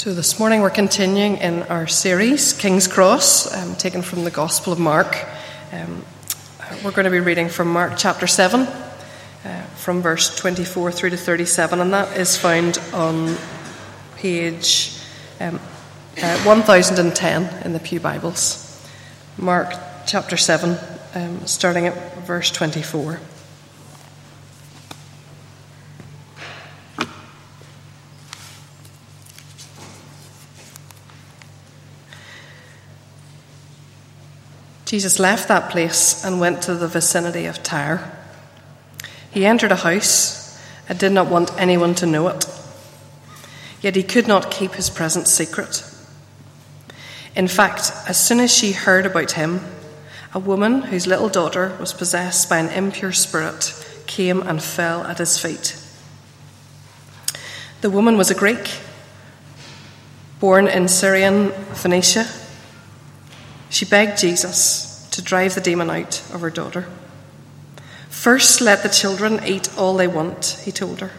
So, this morning we're continuing in our series, King's Cross, um, taken from the Gospel of Mark. Um, we're going to be reading from Mark chapter 7, uh, from verse 24 through to 37, and that is found on page um, uh, 1010 in the Pew Bibles. Mark chapter 7, um, starting at verse 24. Jesus left that place and went to the vicinity of Tyre. He entered a house and did not want anyone to know it. Yet he could not keep his presence secret. In fact, as soon as she heard about him, a woman whose little daughter was possessed by an impure spirit came and fell at his feet. The woman was a Greek, born in Syrian Phoenicia she begged Jesus to drive the demon out of her daughter. First, let the children eat all they want, he told her,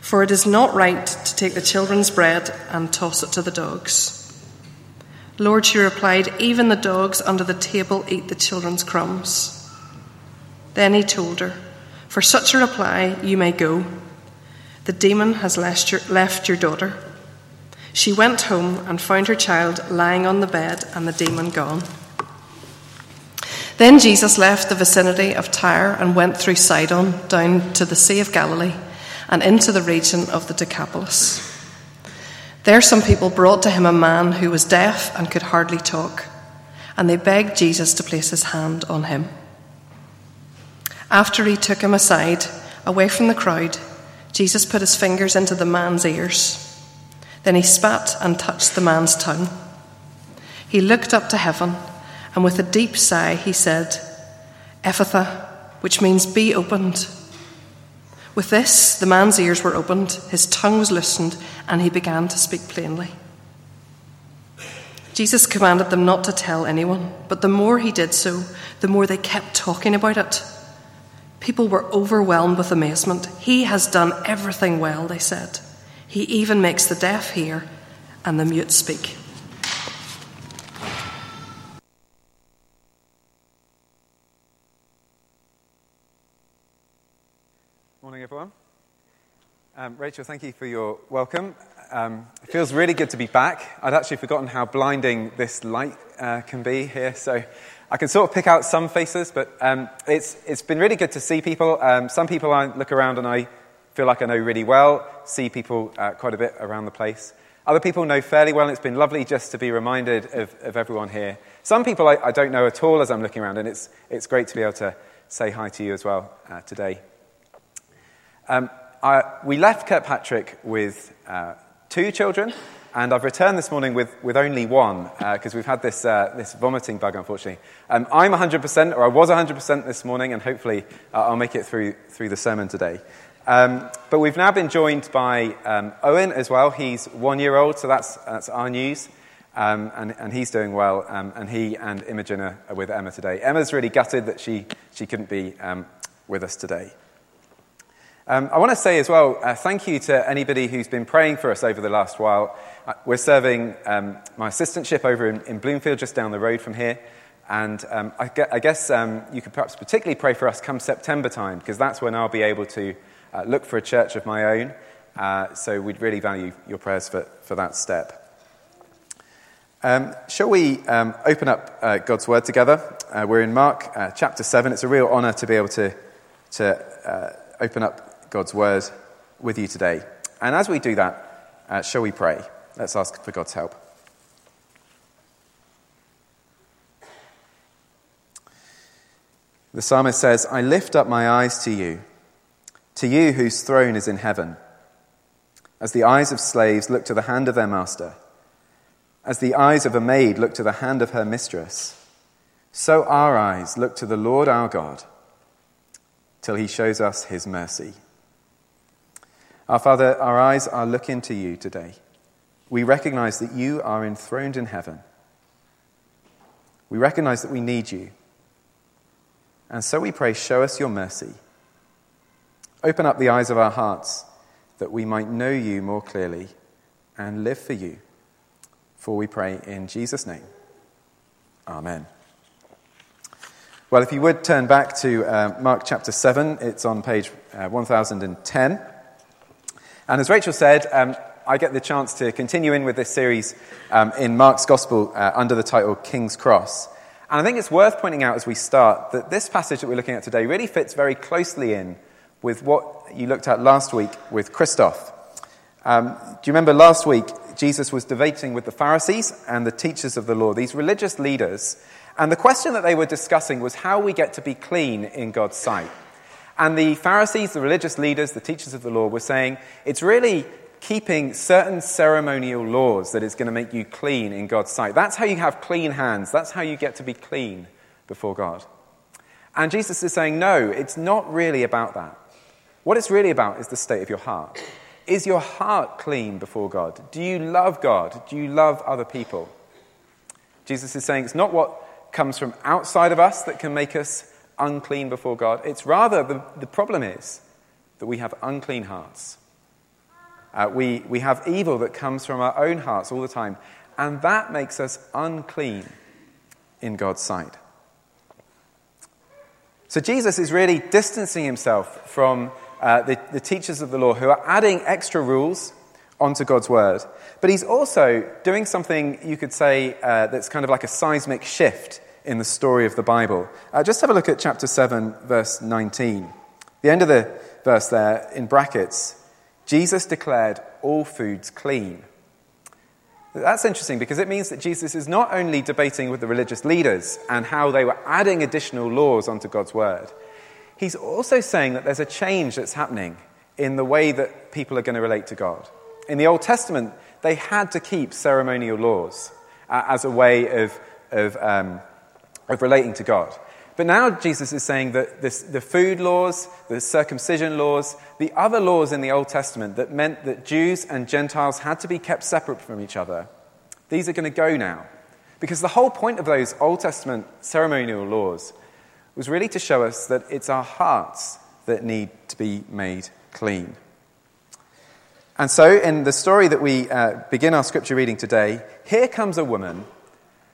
for it is not right to take the children's bread and toss it to the dogs. Lord, she replied, even the dogs under the table eat the children's crumbs. Then he told her, For such a reply, you may go. The demon has left your, left your daughter. She went home and found her child lying on the bed and the demon gone. Then Jesus left the vicinity of Tyre and went through Sidon down to the Sea of Galilee and into the region of the Decapolis. There, some people brought to him a man who was deaf and could hardly talk, and they begged Jesus to place his hand on him. After he took him aside, away from the crowd, Jesus put his fingers into the man's ears. Then he spat and touched the man's tongue. He looked up to heaven, and with a deep sigh, he said, Ephphatha, which means be opened. With this, the man's ears were opened, his tongue was loosened, and he began to speak plainly. Jesus commanded them not to tell anyone, but the more he did so, the more they kept talking about it. People were overwhelmed with amazement. He has done everything well, they said. He even makes the deaf hear and the mute speak. Morning, everyone. Um, Rachel, thank you for your welcome. Um, it feels really good to be back. I'd actually forgotten how blinding this light uh, can be here, so I can sort of pick out some faces, but um, it's, it's been really good to see people. Um, some people I look around and I feel like I know really well, see people uh, quite a bit around the place. Other people know fairly well, and it's been lovely just to be reminded of, of everyone here. Some people I, I, don't know at all as I'm looking around, and it's, it's great to be able to say hi to you as well uh, today. I, we left Kirkpatrick with uh, two children, and I've returned this morning with, with only one because uh, we've had this, uh, this vomiting bug, unfortunately. Um, I'm 100%, or I was 100% this morning, and hopefully uh, I'll make it through, through the sermon today. Um, but we've now been joined by um, Owen as well. He's one year old, so that's, that's our news. Um, and, and, he's doing well. Um, and he and Imogen are, are, with Emma today. Emma's really gutted that she, she couldn't be um, with us today. Um, I want to say as well, uh, thank you to anybody who's been praying for us over the last while. Uh, we're serving my assistantship over in, in, Bloomfield, just down the road from here. And I, I, guess you could perhaps particularly pray for us come September time, because that's when I'll be able to uh, look for a church of my own. Uh, so we'd really value your prayers for, for that step. Um, shall we um, open up uh, God's Word together? Uh, we're in Mark chapter 7. It's a real honour to be able to, to open up God's Word with you today. And as we do that, uh, shall we pray? Let's ask for God's help. The psalmist says, I lift up my eyes to you to you whose throne is in heaven. As the eyes of slaves look to the hand of their master, as the eyes of a maid look to the hand of her mistress, so our eyes look to the Lord our God till he shows us his mercy. Our Father, our eyes are looking to you today. We recognize that you are enthroned in heaven. We recognize that we need you. And so we pray, show us your mercy. Open up the eyes of our hearts that we might know you more clearly and live for you For we pray in Jesus' name. Amen. Well, if you would turn back to uh, Mark chapter 7, it's on page uh, 1010. And as Rachel said, um, I get the chance to continue in with this series um, in Mark's Gospel uh, under the title King's Cross. And I think it's worth pointing out as we start that this passage that we're looking at today really fits very closely in with what you looked at last week with Christoph. Um, do you remember last week Jesus was debating with the Pharisees and the teachers of the law, these religious leaders and the question that they were discussing was how we get to be clean in God's sight. And the Pharisees, the religious leaders, the teachers of the law were saying it's really keeping certain ceremonial laws that is going to make you clean in God's sight. That's how you have clean hands. That's how you get to be clean before God. And Jesus is saying, no, it's not really about that. What it's really about is the state of your heart. Is your heart clean before God? Do you love God? Do you love other people? Jesus is saying it's not what comes from outside of us that can make us unclean before God. It's rather the, the problem is that we have unclean hearts. Uh, we, we have evil that comes from our own hearts all the time, and that makes us unclean in God's sight. So Jesus is really distancing himself from uh, the, the teachers of the law who are adding extra rules onto God's word. But he's also doing something you could say uh, that's kind of like a seismic shift in the story of the Bible. Uh, just have a look at chapter 7, verse 19. The end of the verse there, in brackets, Jesus declared all foods clean. That's interesting because it means that Jesus is not only debating with the religious leaders and how they were adding additional laws onto God's word, he's also saying that there's a change that's happening in the way that people are going to relate to God. In the Old Testament, they had to keep ceremonial laws uh, as a way of, of, um, of relating to God. But now Jesus is saying that this, the food laws, the circumcision laws, the other laws in the Old Testament that meant that Jews and Gentiles had to be kept separate from each other, these are going to go now. Because the whole point of those Old Testament ceremonial laws was really to show us that it's our hearts that need to be made clean. And so, in the story that we uh, begin our scripture reading today, here comes a woman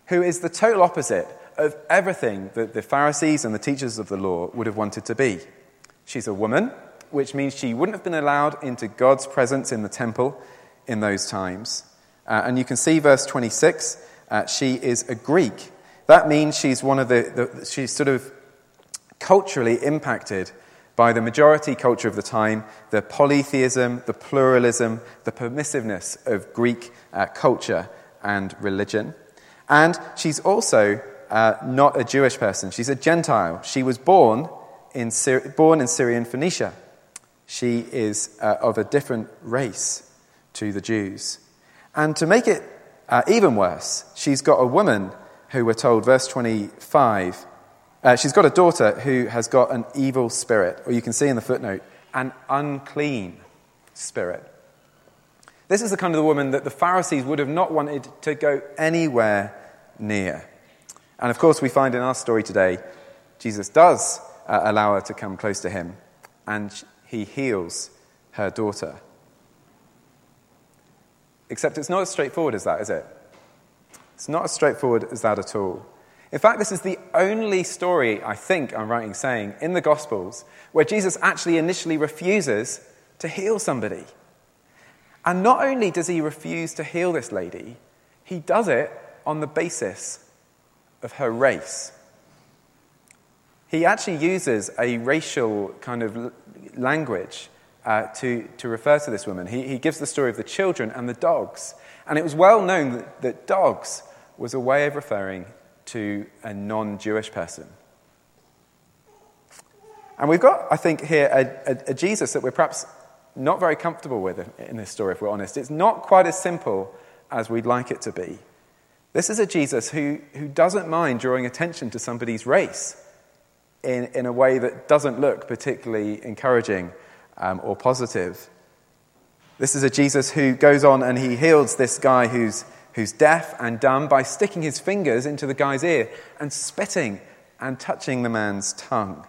who is the total opposite of everything that the Pharisees and the teachers of the law would have wanted to be. She's a woman, which means she wouldn't have been allowed into God's presence in the temple in those times. Uh, and you can see verse 26, uh, she is a Greek. That means she's one of the, the she's sort of culturally impacted by the majority culture of the time, the polytheism, the pluralism, the permissiveness of Greek uh, culture and religion. And she's also uh, not a Jewish person, she's a Gentile. She was born in, Syri- born in Syrian Phoenicia. She is uh, of a different race to the Jews. And to make it uh, even worse, she's got a woman who we're told, verse 25, uh, she's got a daughter who has got an evil spirit, or you can see in the footnote, an unclean spirit. This is the kind of the woman that the Pharisees would have not wanted to go anywhere near. And of course, we find in our story today, Jesus does uh, allow her to come close to him, and he heals her daughter. Except it's not as straightforward as that, is it? It's not as straightforward as that at all. In fact, this is the only story, I think I'm writing saying, in the Gospels where Jesus actually initially refuses to heal somebody. And not only does he refuse to heal this lady, he does it on the basis of her race. He actually uses a racial kind of language uh, to, to refer to this woman. He, he gives the story of the children and the dogs. And it was well known that, that dogs was a way of referring to a non Jewish person. And we've got, I think, here a, a, a, Jesus that we're perhaps not very comfortable with in this story, if we're honest. It's not quite as simple as we'd like it to be. This is a Jesus who, who doesn't mind drawing attention to somebody's race in, in a way that doesn't look particularly encouraging um, or positive. This is a Jesus who goes on and he heals this guy who's who's deaf and dumb by sticking his fingers into the guy's ear and spitting and touching the man's tongue.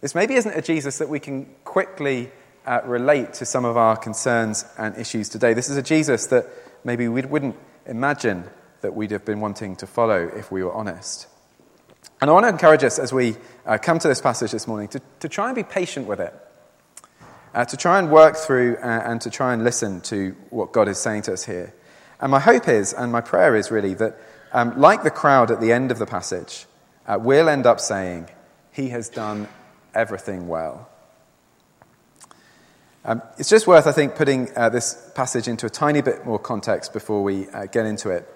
This maybe isn't a Jesus that we can quickly uh, relate to some of our concerns and issues today. This is a Jesus that maybe we wouldn't imagine that we'd have been wanting to follow if we were honest. And I want to encourage us as we uh, come to this passage this morning to, to try and be patient with it, uh, to try and work through uh, and to try and listen to what God is saying to us here. And my hope is, and my prayer is really, that um, like the crowd at the end of the passage, uh, we'll end up saying, He has done everything well. Um, it's just worth, I think, putting uh, this passage into a tiny bit more context before we uh, get into it.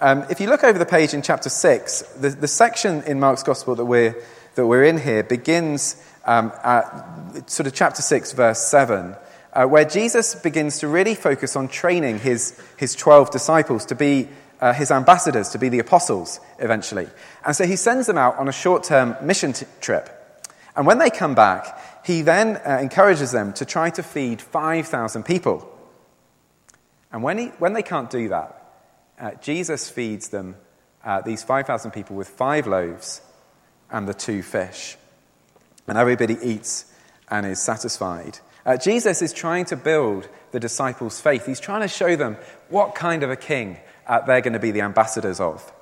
Um, if you look over the page in chapter 6, the, the section in Mark's Gospel that we're, that we're in here begins um, at sort of chapter 6, verse 7, uh, where Jesus begins to really focus on training his, his 12 disciples to be uh, his ambassadors, to be the apostles eventually. And so he sends them out on a short term mission t- trip. And when they come back, he then uh, encourages them to try to feed 5,000 people. And when, he, when they can't do that, uh, Jesus feeds them, uh, these 5,000 people, with five loaves and the two fish. And everybody eats and is satisfied. Uh, Jesus is trying to build the disciples' faith. He's trying to show them what kind of a king uh, they're going to be the ambassadors of.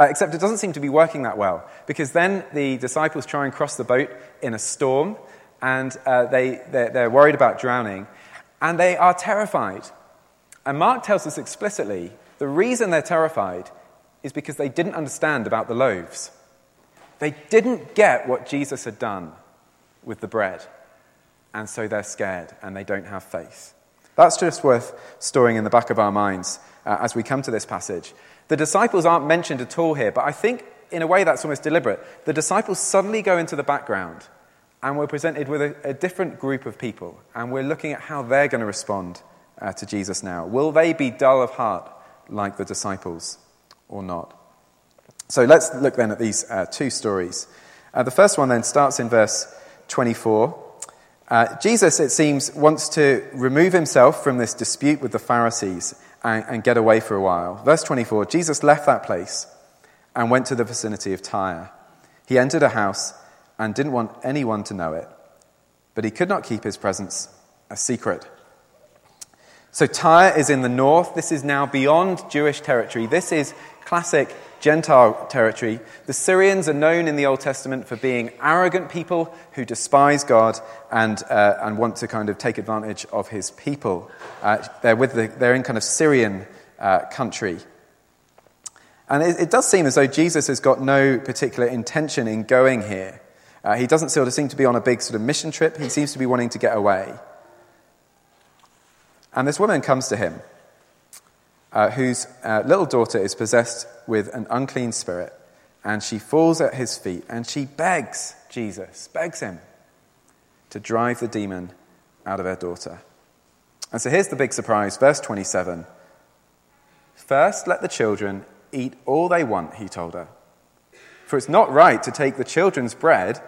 Uh, except it doesn't seem to be working that well, because then the disciples try and cross the boat in a storm, and uh, they, they're, they're worried about drowning, and they are terrified. And Mark tells us explicitly the reason they're terrified is because they didn't understand about the loaves. They didn't get what Jesus had done with the bread. And so they're scared and they don't have faith. That's just worth storing in the back of our minds uh, as we come to this passage. The disciples aren't mentioned at all here, but I think in a way that's almost deliberate. The disciples suddenly go into the background and we're presented with a, a different group of people and we're looking at how they're going to respond uh, to Jesus now? Will they be dull of heart like the disciples or not? So let's look then at these uh, two stories. Uh, the first one then starts in verse 24. Uh, Jesus, it seems, wants to remove himself from this dispute with the Pharisees and, and get away for a while. Verse 24 Jesus left that place and went to the vicinity of Tyre. He entered a house and didn't want anyone to know it, but he could not keep his presence a secret. So Tyre is in the north. This is now beyond Jewish territory. This is classic Gentile territory. The Syrians are known in the Old Testament for being arrogant people who despise God and, uh, and want to kind of take advantage of his people. Uh, they're, with the, they're in kind of Syrian uh, country. And it, it, does seem as though Jesus has got no particular intention in going here. Uh, he doesn't sort of seem to be on a big sort of mission trip. He seems to be wanting to get away. And this woman comes to him, uh, whose uh, little daughter is possessed with an unclean spirit, and she falls at his feet and she begs Jesus, begs him to drive the demon out of her daughter. And so here's the big surprise, verse 27. First, let the children eat all they want, he told her. For it's not right to take the children's bread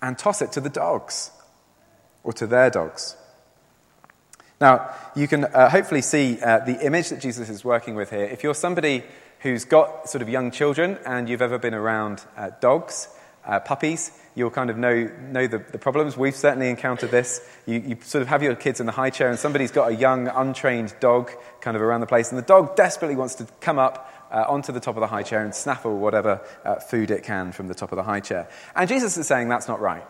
and toss it to the dogs, or to their dogs. Now, you can uh, hopefully see uh, the image that Jesus is working with here. If you're somebody who's got sort of young children and you've ever been around uh, dogs, uh, puppies, you'll kind of know, know the, the problems. We've certainly encountered this. You, you, sort of have your kids in the high chair and somebody's got a young, untrained dog kind of around the place, and the dog desperately wants to come up uh, onto the top of the high chair and snaffle whatever uh, food it can from the top of the high chair. And Jesus is saying that's not right.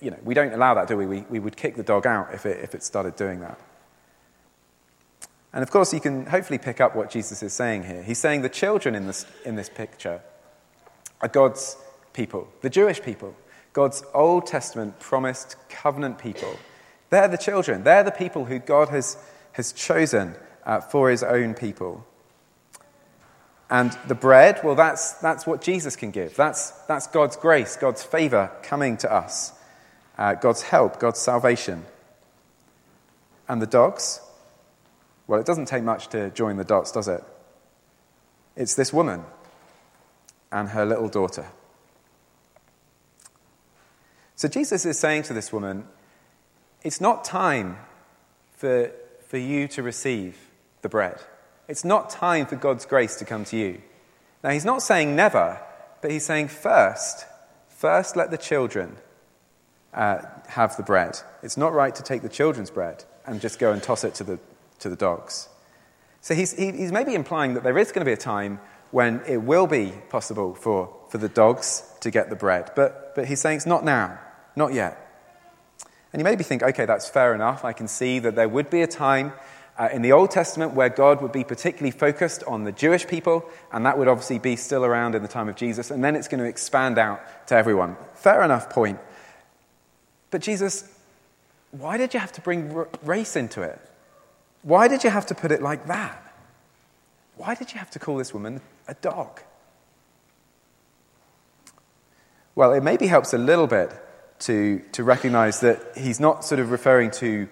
You know, we don't allow that, do we? We, we would kick the dog out if it, if it started doing that. And of course, you can hopefully pick up what Jesus is saying here. He's saying the children in this, in this picture are God's people, the Jewish people, God's Old Testament promised covenant people. They're the children, they're the people who God has, has chosen uh, for his own people. And the bread, well, that's, that's what Jesus can give. That's, that's God's grace, God's favor coming to us, uh, God's help, God's salvation. And the dogs, well, it doesn't take much to join the dots, does it? It's this woman and her little daughter. So Jesus is saying to this woman, it's not time for, for you to receive the bread. It's not time for God's grace to come to you. Now, he's not saying never, but he's saying first, first let the children uh, have the bread. It's not right to take the children's bread and just go and toss it to the to the dogs. So he's, he, he's maybe implying that there is going to be a time when it will be possible for, for the dogs to get the bread. But, but he's saying it's not now, not yet. And you maybe think, okay, that's fair enough. I can see that there would be a time uh, in the Old Testament where God would be particularly focused on the Jewish people, and that would obviously be still around in the time of Jesus, and then it's going to expand out to everyone. Fair enough point. But Jesus, why did you have to bring r- race into it? Why did you have to put it like that? Why did you have to call this woman a dog? Well, it maybe helps a little bit to, to recognize that he's not sort of referring to,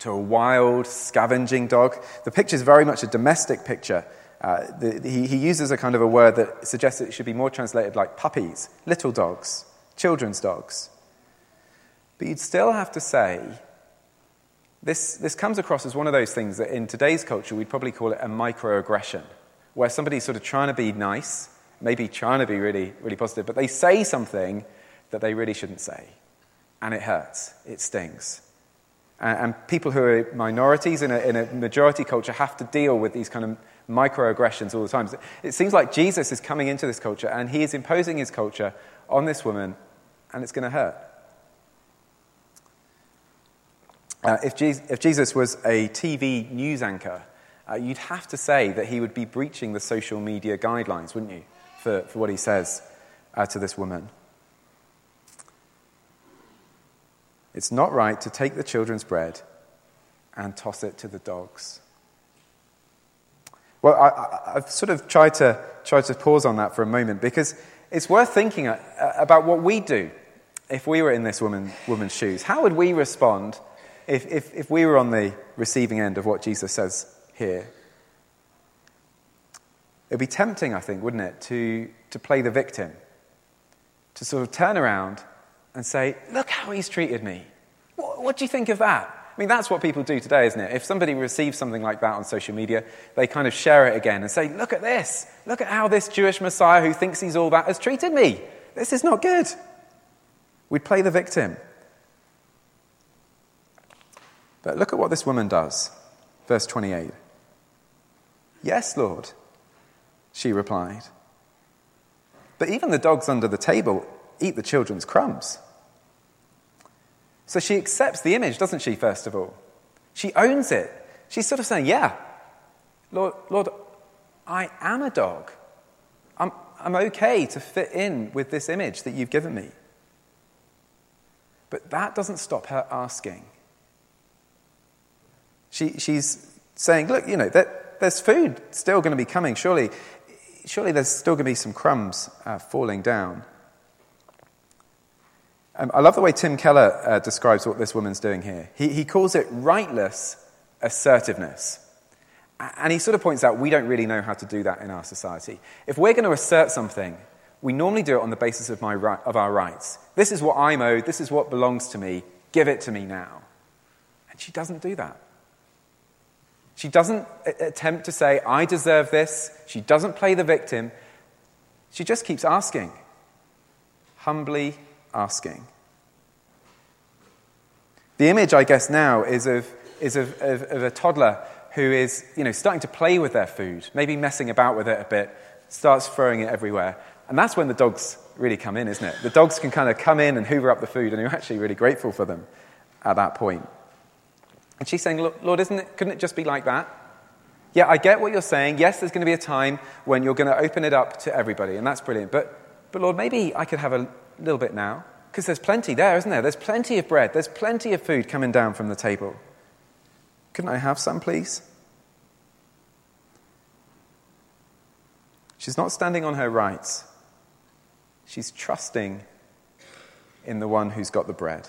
to a wild, scavenging dog. The picture is very much a domestic picture. Uh, the, he, he uses a kind of a word that suggests it should be more translated like puppies, little dogs, children's dogs. But you'd still have to say this, this comes across as one of those things that in today's culture we'd probably call it a microaggression, where somebody's sort of trying to be nice, maybe trying to be really, really positive, but they say something that they really shouldn't say. And it hurts, it stings. And, and people who are minorities in a, in a majority culture have to deal with these kind of microaggressions all the time. It seems like Jesus is coming into this culture and he is imposing his culture on this woman, and it's going to hurt. Uh, if, Jesus, if, Jesus, was a TV news anchor, uh, you'd have to say that he would be breaching the social media guidelines, wouldn't you, for, for what he says uh, to this woman. It's not right to take the children's bread and toss it to the dogs. Well, I, have sort of tried to, tried to pause on that for a moment because it's worth thinking uh, about what we do if we were in this woman, woman's shoes. How would we respond if, if, if we were on the receiving end of what Jesus says here, it would be tempting, I think, wouldn't it, to, to play the victim, to sort of turn around and say, Look how he's treated me. What, what do you think of that? I mean, that's what people do today, isn't it? If somebody receives something like that on social media, they kind of share it again and say, Look at this. Look at how this Jewish Messiah who thinks he's all that has treated me. This is not good. We'd play the victim. But look at what this woman does. Verse 28. Yes, Lord, she replied. But even the dogs under the table eat the children's crumbs. So she accepts the image, doesn't she, first of all? She owns it. She's sort of saying, Yeah, Lord, Lord I am a dog. I'm, I'm okay to fit in with this image that you've given me. But that doesn't stop her asking. She, she's saying, look, you know, that, there's food still going to be coming. Surely, surely there's still going to be some crumbs uh, falling down. Um, I love the way Tim Keller uh, describes what this woman's doing here. He, he calls it rightless assertiveness. And he sort of points out we don't really know how to do that in our society. If we're going to assert something, we normally do it on the basis of, my right, of our rights. This is what I'm owed, this is what belongs to me, give it to me now. And she doesn't do that. She doesn't attempt to say, I deserve this. She doesn't play the victim. She just keeps asking, humbly asking. The image, I guess, now is of, is of, of, of a toddler who is you know, starting to play with their food, maybe messing about with it a bit, starts throwing it everywhere. And that's when the dogs really come in, isn't it? The dogs can kind of come in and hoover up the food, and you're actually really grateful for them at that point. And she's saying, Lord, isn't it, couldn't it just be like that? Yeah, I get what you're saying. Yes, there's going to be a time when you're going to open it up to everybody, and that's brilliant. But, but Lord, maybe I could have a little bit now, because there's plenty there, isn't there? There's plenty of bread, there's plenty of food coming down from the table. Couldn't I have some, please? She's not standing on her rights. She's trusting in the one who's got the bread.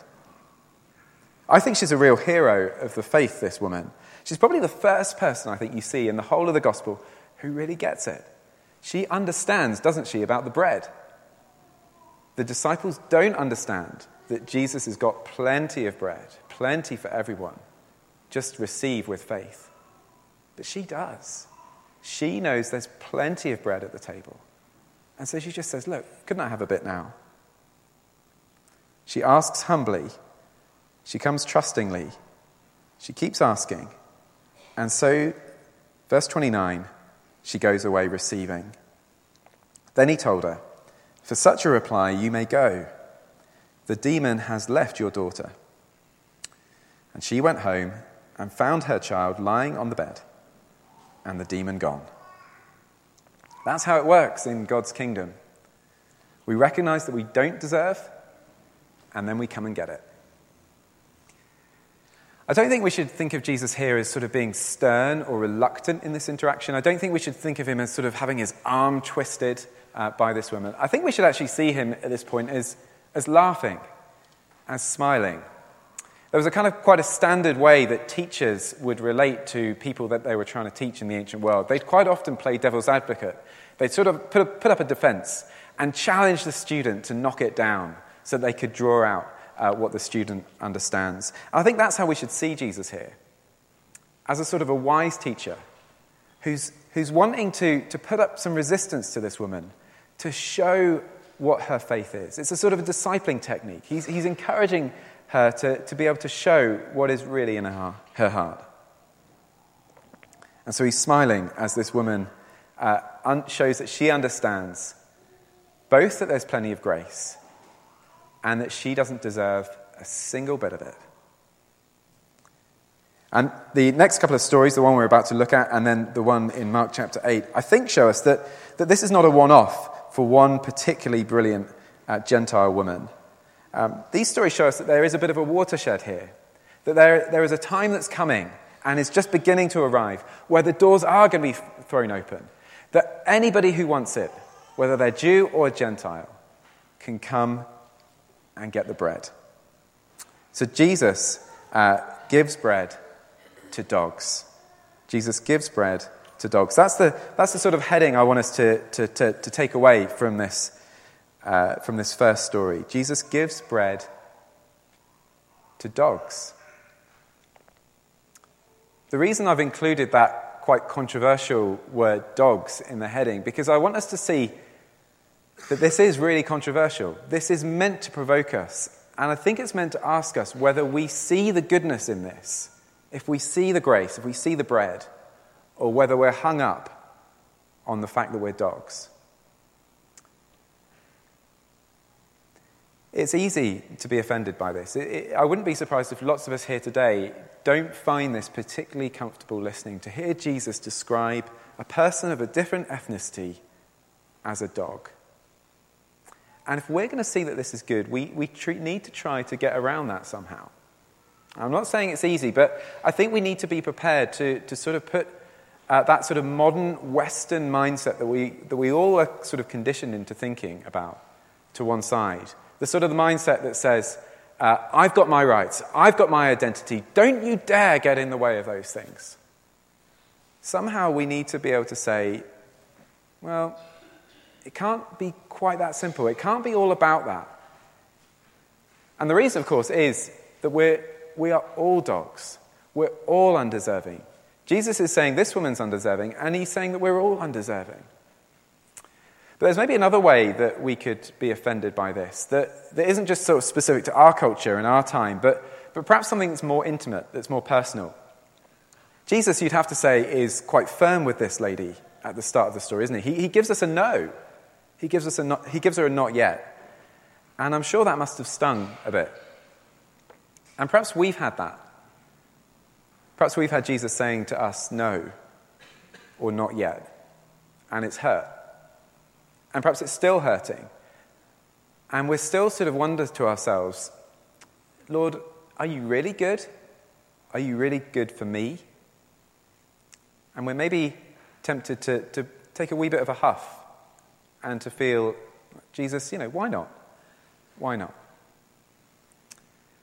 I think she's a real hero of the faith, this woman. She's probably the first person I think you see in the whole of the gospel who really gets it. She understands, doesn't she, about the bread. The disciples don't understand that Jesus has got plenty of bread, plenty for everyone. Just receive with faith. But she does. She knows there's plenty of bread at the table. And so she just says, Look, couldn't I have a bit now? She asks humbly she comes trustingly. She keeps asking. And so Verse 29 she goes away receiving. Then he told her, For such a reply you may go. The demon has left your daughter. And she went home and found her child lying on the bed, and the demon gone. That's how it works in God's kingdom. We recognize that we don't deserve, and then we come and get it. I don't think we should think of Jesus here as sort of being stern or reluctant in this interaction. I don't think we should think of him as sort of having his arm twisted uh, by this woman. I think we should actually see him at this point as, as laughing, as smiling. There was a kind of quite a standard way that teachers would relate to people that they were trying to teach in the ancient world. They'd quite often play devil's advocate. They'd sort of put, put up a defense and challenge the student to knock it down so they could draw out uh, what the student understands. And I think that's how we should see Jesus here as a sort of a wise teacher who's, who's wanting to, to put up some resistance to this woman to show what her faith is. It's a sort of a discipling technique. He's, he's encouraging her to, to be able to show what is really in her, her heart. And so he's smiling as this woman uh, un- shows that she understands both that there's plenty of grace and that she doesn't deserve a single bit of it. And the next couple of stories, the one we're about to look at, and then the one in Mark chapter 8, I think show us that, that this is not a one off for one particularly brilliant uh, Gentile woman. Um, these stories show us that there is a bit of a watershed here, that there, there is a time that's coming and is just beginning to arrive where the doors are going to be thrown open, that anybody who wants it, whether they're Jew or Gentile, can come and get the bread. So Jesus uh, gives bread to dogs. Jesus gives bread to dogs. That's the, that's the sort of heading I want us to, to, to, to take away from this, uh, from this first story. Jesus gives bread to dogs. The reason I've included that quite controversial word dogs in the heading, because I want us to see that this is really controversial. This is meant to provoke us. And I think it's meant to ask us whether we see the goodness in this, if we see the grace, if we see the bread, or whether we're hung up on the fact that we're dogs. It's easy to be offended by this. It, it, I wouldn't be surprised if lots of us here today don't find this particularly comfortable listening to hear Jesus describe a person of a different ethnicity as a dog. And if we're going to see that this is good, we, we need to try to get around that somehow. I'm not saying it's easy, but I think we need to be prepared to, to sort of put uh, that sort of modern Western mindset that we, that we all are sort of conditioned into thinking about to one side. The sort of the mindset that says, uh, I've got my rights, I've got my identity, don't you dare get in the way of those things. Somehow we need to be able to say, well, it can't be quite that simple. It can't be all about that. And the reason, of course, is that we're, we are all dogs. We're all undeserving. Jesus is saying this woman's undeserving, and he's saying that we're all undeserving. But there's maybe another way that we could be offended by this, that, that isn't just sort of specific to our culture and our time, but, but perhaps something that's more intimate, that's more personal. Jesus, you'd have to say, is quite firm with this lady at the start of the story, isn't he? He, he gives us a no. He gives, us a not, he gives her a not yet. And I'm sure that must have stung a bit. And perhaps we've had that. Perhaps we've had Jesus saying to us, no, or not yet. And it's hurt. And perhaps it's still hurting. And we're still sort of wonder to ourselves, Lord, are you really good? Are you really good for me? And we're maybe tempted to, to take a wee bit of a huff and to feel, Jesus, you know, why not? Why not?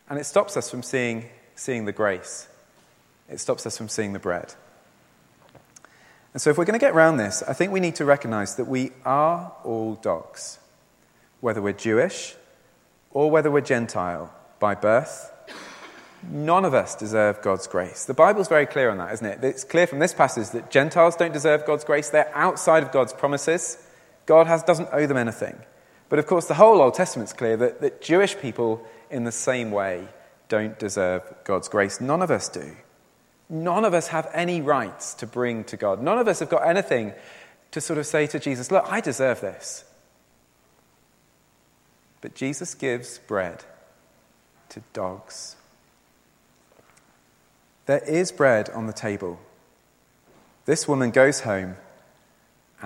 And it stops us from seeing, seeing the grace. It stops us from seeing the bread. And so, if we're going to get around this, I think we need to recognize that we are all dogs, whether we're Jewish or whether we're Gentile by birth. None of us deserve God's grace. The Bible's very clear on that, isn't it? It's clear from this passage that Gentiles don't deserve God's grace. They're outside of God's promises. God has, doesn't owe them anything. But of course, the whole Old Testament's clear that, that Jewish people, in the same way, don't deserve God's grace. None of us do. None of us have any rights to bring to God. None of us have got anything to sort of say to Jesus, Look, I deserve this. But Jesus gives bread to dogs. There is bread on the table. This woman goes home,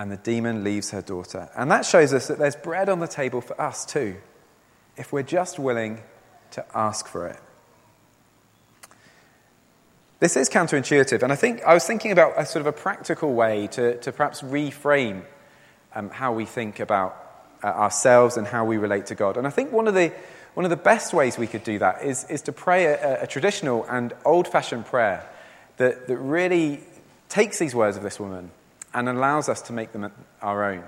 and the demon leaves her daughter. And that shows us that there's bread on the table for us too, if we're just willing to ask for it. This is counterintuitive, and I think I was thinking about a sort of a practical way to, to perhaps reframe um, how we think about uh, ourselves and how we relate to God. And I think one of the, one of the best ways we could do that is, is to pray a, a traditional and old fashioned prayer that, that really takes these words of this woman and allows us to make them our own.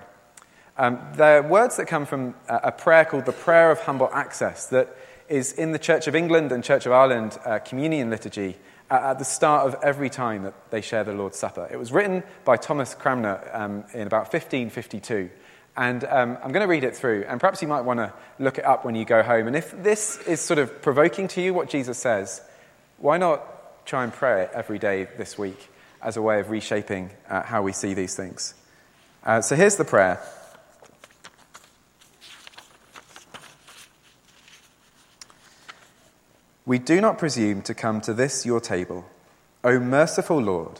Um, they're words that come from a, prayer called the Prayer of Humble Access that is in the Church of England and Church of Ireland uh, communion liturgy at the start of every time that they share the Lord's Supper. It was written by Thomas Cranmer um, in about 1552. And um, I'm going to read it through, and perhaps you might want to look it up when you go home. And if this is sort of provoking to you, what Jesus says, why not try and pray it every day this week as a way of reshaping uh, how we see these things? Uh, so here's the prayer. We do not presume to come to this your table, O merciful Lord,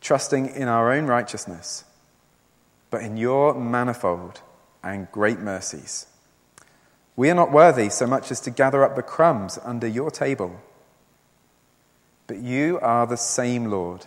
trusting in our own righteousness, but in your manifold and great mercies. We are not worthy so much as to gather up the crumbs under your table. But you are the same Lord,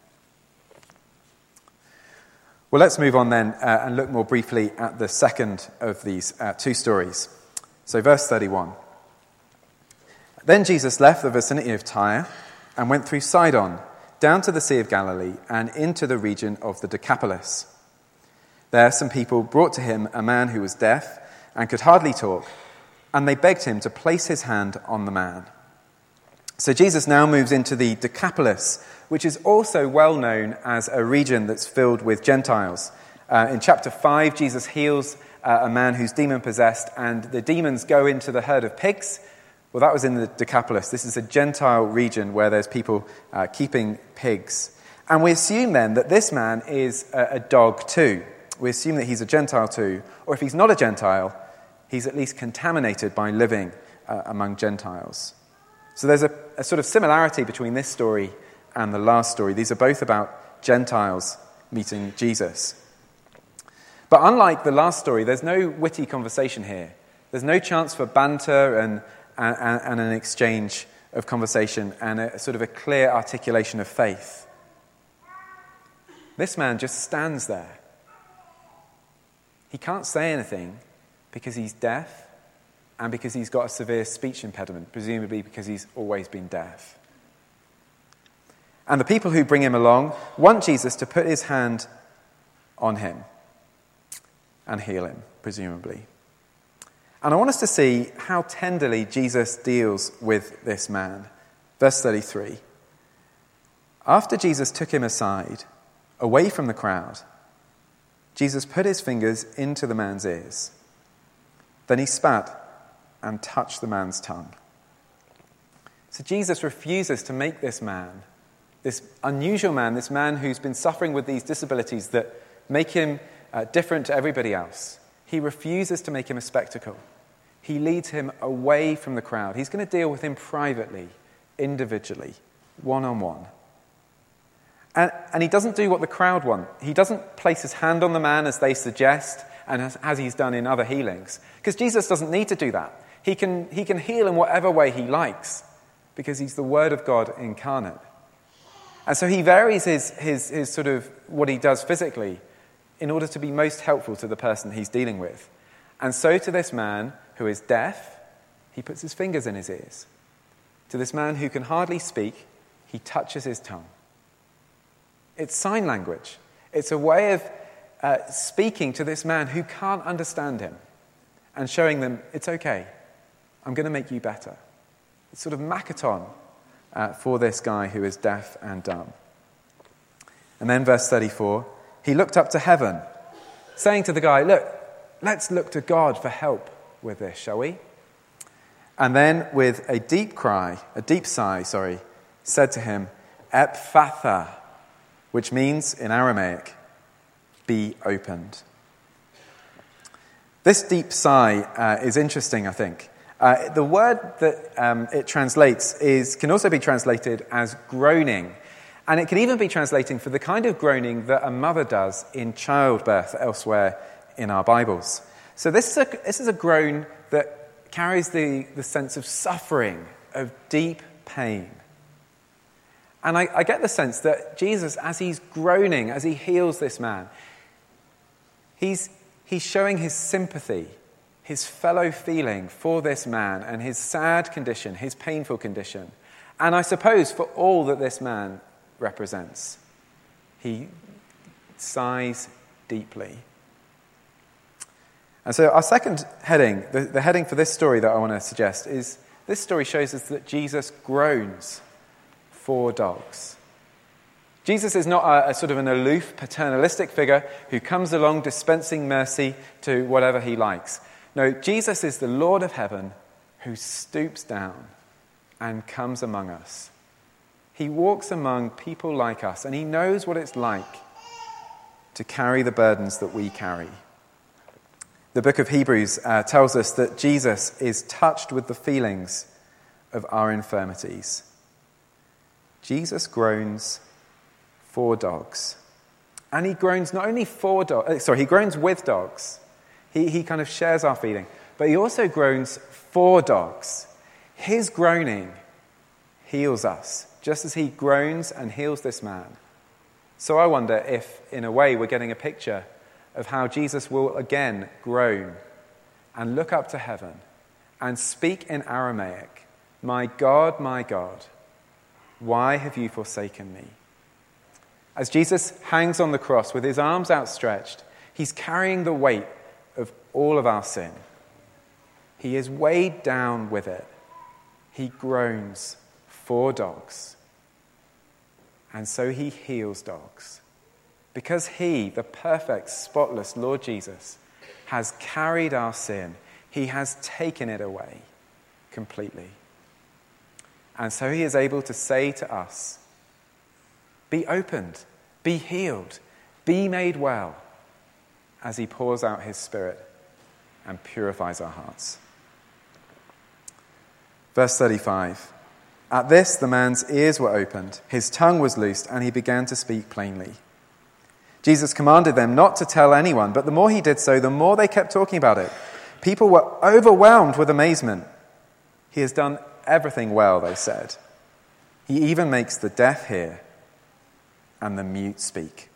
Well, let's move on then uh, and look more briefly at the second of these uh, two stories. So, verse 31. Then Jesus left the vicinity of Tyre and went through Sidon, down to the Sea of Galilee, and into the region of the Decapolis. There, some people brought to him a man who was deaf and could hardly talk, and they begged him to place his hand on the man. So Jesus now moves into the Decapolis, which is also well known as a region that's filled with Gentiles. Uh, in chapter 5, Jesus heals uh, a man who's demon possessed, and the demons go into the herd of pigs well, that was in the Decapolis. This is a Gentile region where there's people uh, keeping pigs. And we assume then that this man is a, a, dog too. We assume that he's a Gentile too. Or if he's not a Gentile, he's at least contaminated by living uh, among Gentiles. So there's a, a sort of similarity between this story and the last story. These are both about Gentiles meeting Jesus. But unlike the last story, there's no witty conversation here. There's no chance for banter and, and, and, and an exchange of conversation and a sort of a clear articulation of faith. This man just stands there. He can't say anything because he's deaf and because he's got a severe speech impediment, presumably because he's always been deaf. And the people who bring him along want Jesus to put his hand on him and heal him, presumably. And I want us to see how tenderly Jesus deals with this man. Verse 33. After Jesus took him aside, away from the crowd, Jesus put his fingers into the man's ears. Then he spat and touched the man's tongue. So Jesus refuses to make this man, this unusual man, this man who's been suffering with these disabilities that make him uh, different to everybody else, he refuses to make him a spectacle. He leads him away from the crowd. He's going to deal with him privately, individually, one on one. And he doesn't do what the crowd want. He doesn't place his hand on the man as they suggest and as, as he's done in other healings. Because Jesus doesn't need to do that. He can, he can heal in whatever way he likes because he's the Word of God incarnate. And so he varies his, his, his sort of what he does physically in order to be most helpful to the person he's dealing with. And so to this man who is deaf, he puts his fingers in his ears. To this man who can hardly speak, he touches his tongue. It's sign language. It's a way of uh, speaking to this man who can't understand him and showing them it's okay. I'm going to make you better. It's sort of Makaton uh, for this guy who is deaf and dumb. And then, verse 34 he looked up to heaven, saying to the guy, Look, let's look to God for help with this, shall we? And then, with a deep cry, a deep sigh, sorry, said to him, Ephphatha, which means in Aramaic, be opened. This deep sigh uh, is interesting, I think. Uh, the word that um, it translates is, can also be translated as groaning. And it can even be translating for the kind of groaning that a mother does in childbirth elsewhere in our Bibles. So this is a, this is a groan that carries the, the sense of suffering, of deep pain. And I, I get the sense that Jesus, as he's groaning, as he heals this man, he's, he's showing his sympathy his fellow feeling for this man and his sad condition, his painful condition, and I suppose for all that this man represents. He sighs deeply. And so, our second heading, the, the heading for this story that I want to suggest, is this story shows us that Jesus groans for dogs. Jesus is not a, a, sort of an aloof, paternalistic figure who comes along dispensing mercy to whatever he likes. No, Jesus is the Lord of heaven who stoops down and comes among us. He walks among people like us, and he knows what it's like to carry the burdens that we carry. The book of Hebrews uh, tells us that Jesus is touched with the feelings of our infirmities. Jesus groans for dogs. And he groans not only for dogs, uh, sorry, he groans with dogs, he, he kind of shares our feeling. But he also groans for dogs. His groaning heals us, just as he groans and heals this man. So I wonder if, in a way, we're getting a picture of how Jesus will again groan and look up to heaven and speak in Aramaic My God, my God, why have you forsaken me? As Jesus hangs on the cross with his arms outstretched, he's carrying the weight all of our sin. He is weighed down with it. He groans for dogs. And so he heals dogs. Because he, the perfect, spotless Lord Jesus, has carried our sin, he has taken it away completely. And so he is able to say to us, Be opened, be healed, be made well as he pours out his Spirit and purifies our hearts. Verse 35 At this, the man's ears were opened, his tongue was loosed, and he began to speak plainly. Jesus commanded them not to tell anyone, but the more he did so, the more they kept talking about it. People were overwhelmed with amazement. He has done everything well, they said. He even makes the deaf hear and the mute speak.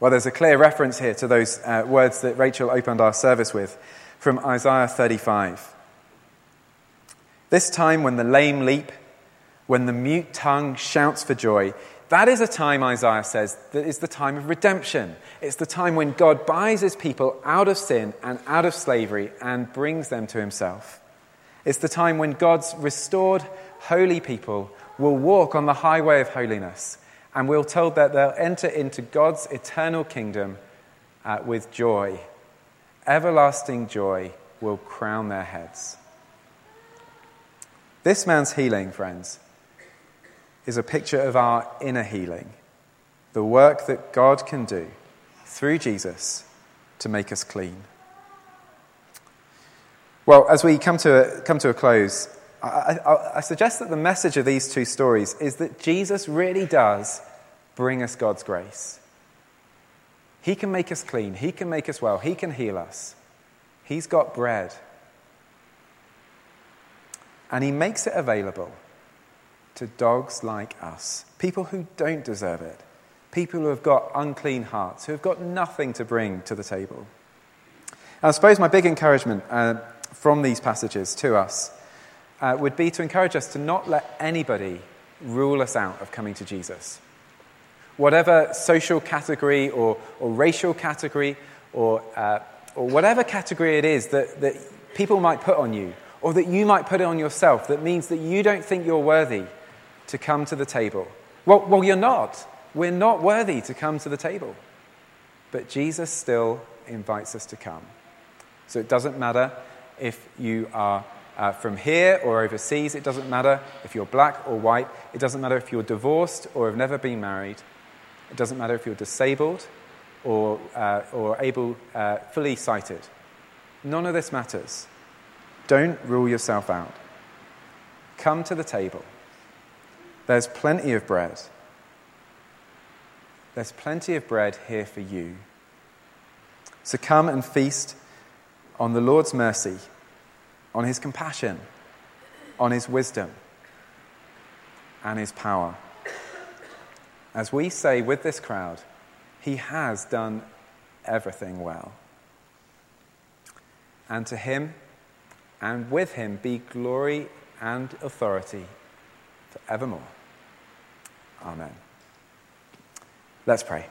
Well, there's a clear reference here to those uh, words that Rachel opened our service with from Isaiah 35. This time when the lame leap, when the mute tongue shouts for joy, that is a time, Isaiah says, that is the time of redemption. It's the time when God buys his people out of sin and out of slavery and brings them to himself. It's the time when God's restored, holy people will walk on the highway of holiness and we're told that they'll enter into God's eternal kingdom uh, with joy. Everlasting joy will crown their heads. This man's healing, friends, is a picture of our inner healing, the work that God can do through Jesus to make us clean. Well, as we come to a, come to a close, I, I, I suggest that the message of these two stories is that Jesus really does bring us God's grace. He can make us clean, He can make us well, He can heal us. He's got bread. And He makes it available to dogs like us, people who don't deserve it, people who have got unclean hearts, who have got nothing to bring to the table. And I suppose my big encouragement uh, from these passages to us uh, would be to encourage us to not let anybody rule us out of coming to Jesus. Whatever social category or, or racial category or, uh, or whatever category it is that, that people might put on you or that you might put on yourself that means that you don't think you're worthy to come to the table. Well, well, you're not. We're not worthy to come to the table. But Jesus still invites us to come. So it doesn't matter if you are uh, from here or overseas, it doesn't matter if you're black or white, it doesn't matter if you're divorced or have never been married, it doesn't matter if you're disabled or, uh, or able, uh, fully sighted. None of this matters. Don't rule yourself out. Come to the table. There's plenty of bread. There's plenty of bread here for you. So come and feast on the Lord's mercy, on his compassion, on his wisdom, and his power. As we say with this crowd, he has done everything well. And to him and with him be glory and authority forevermore. Amen. Let's pray.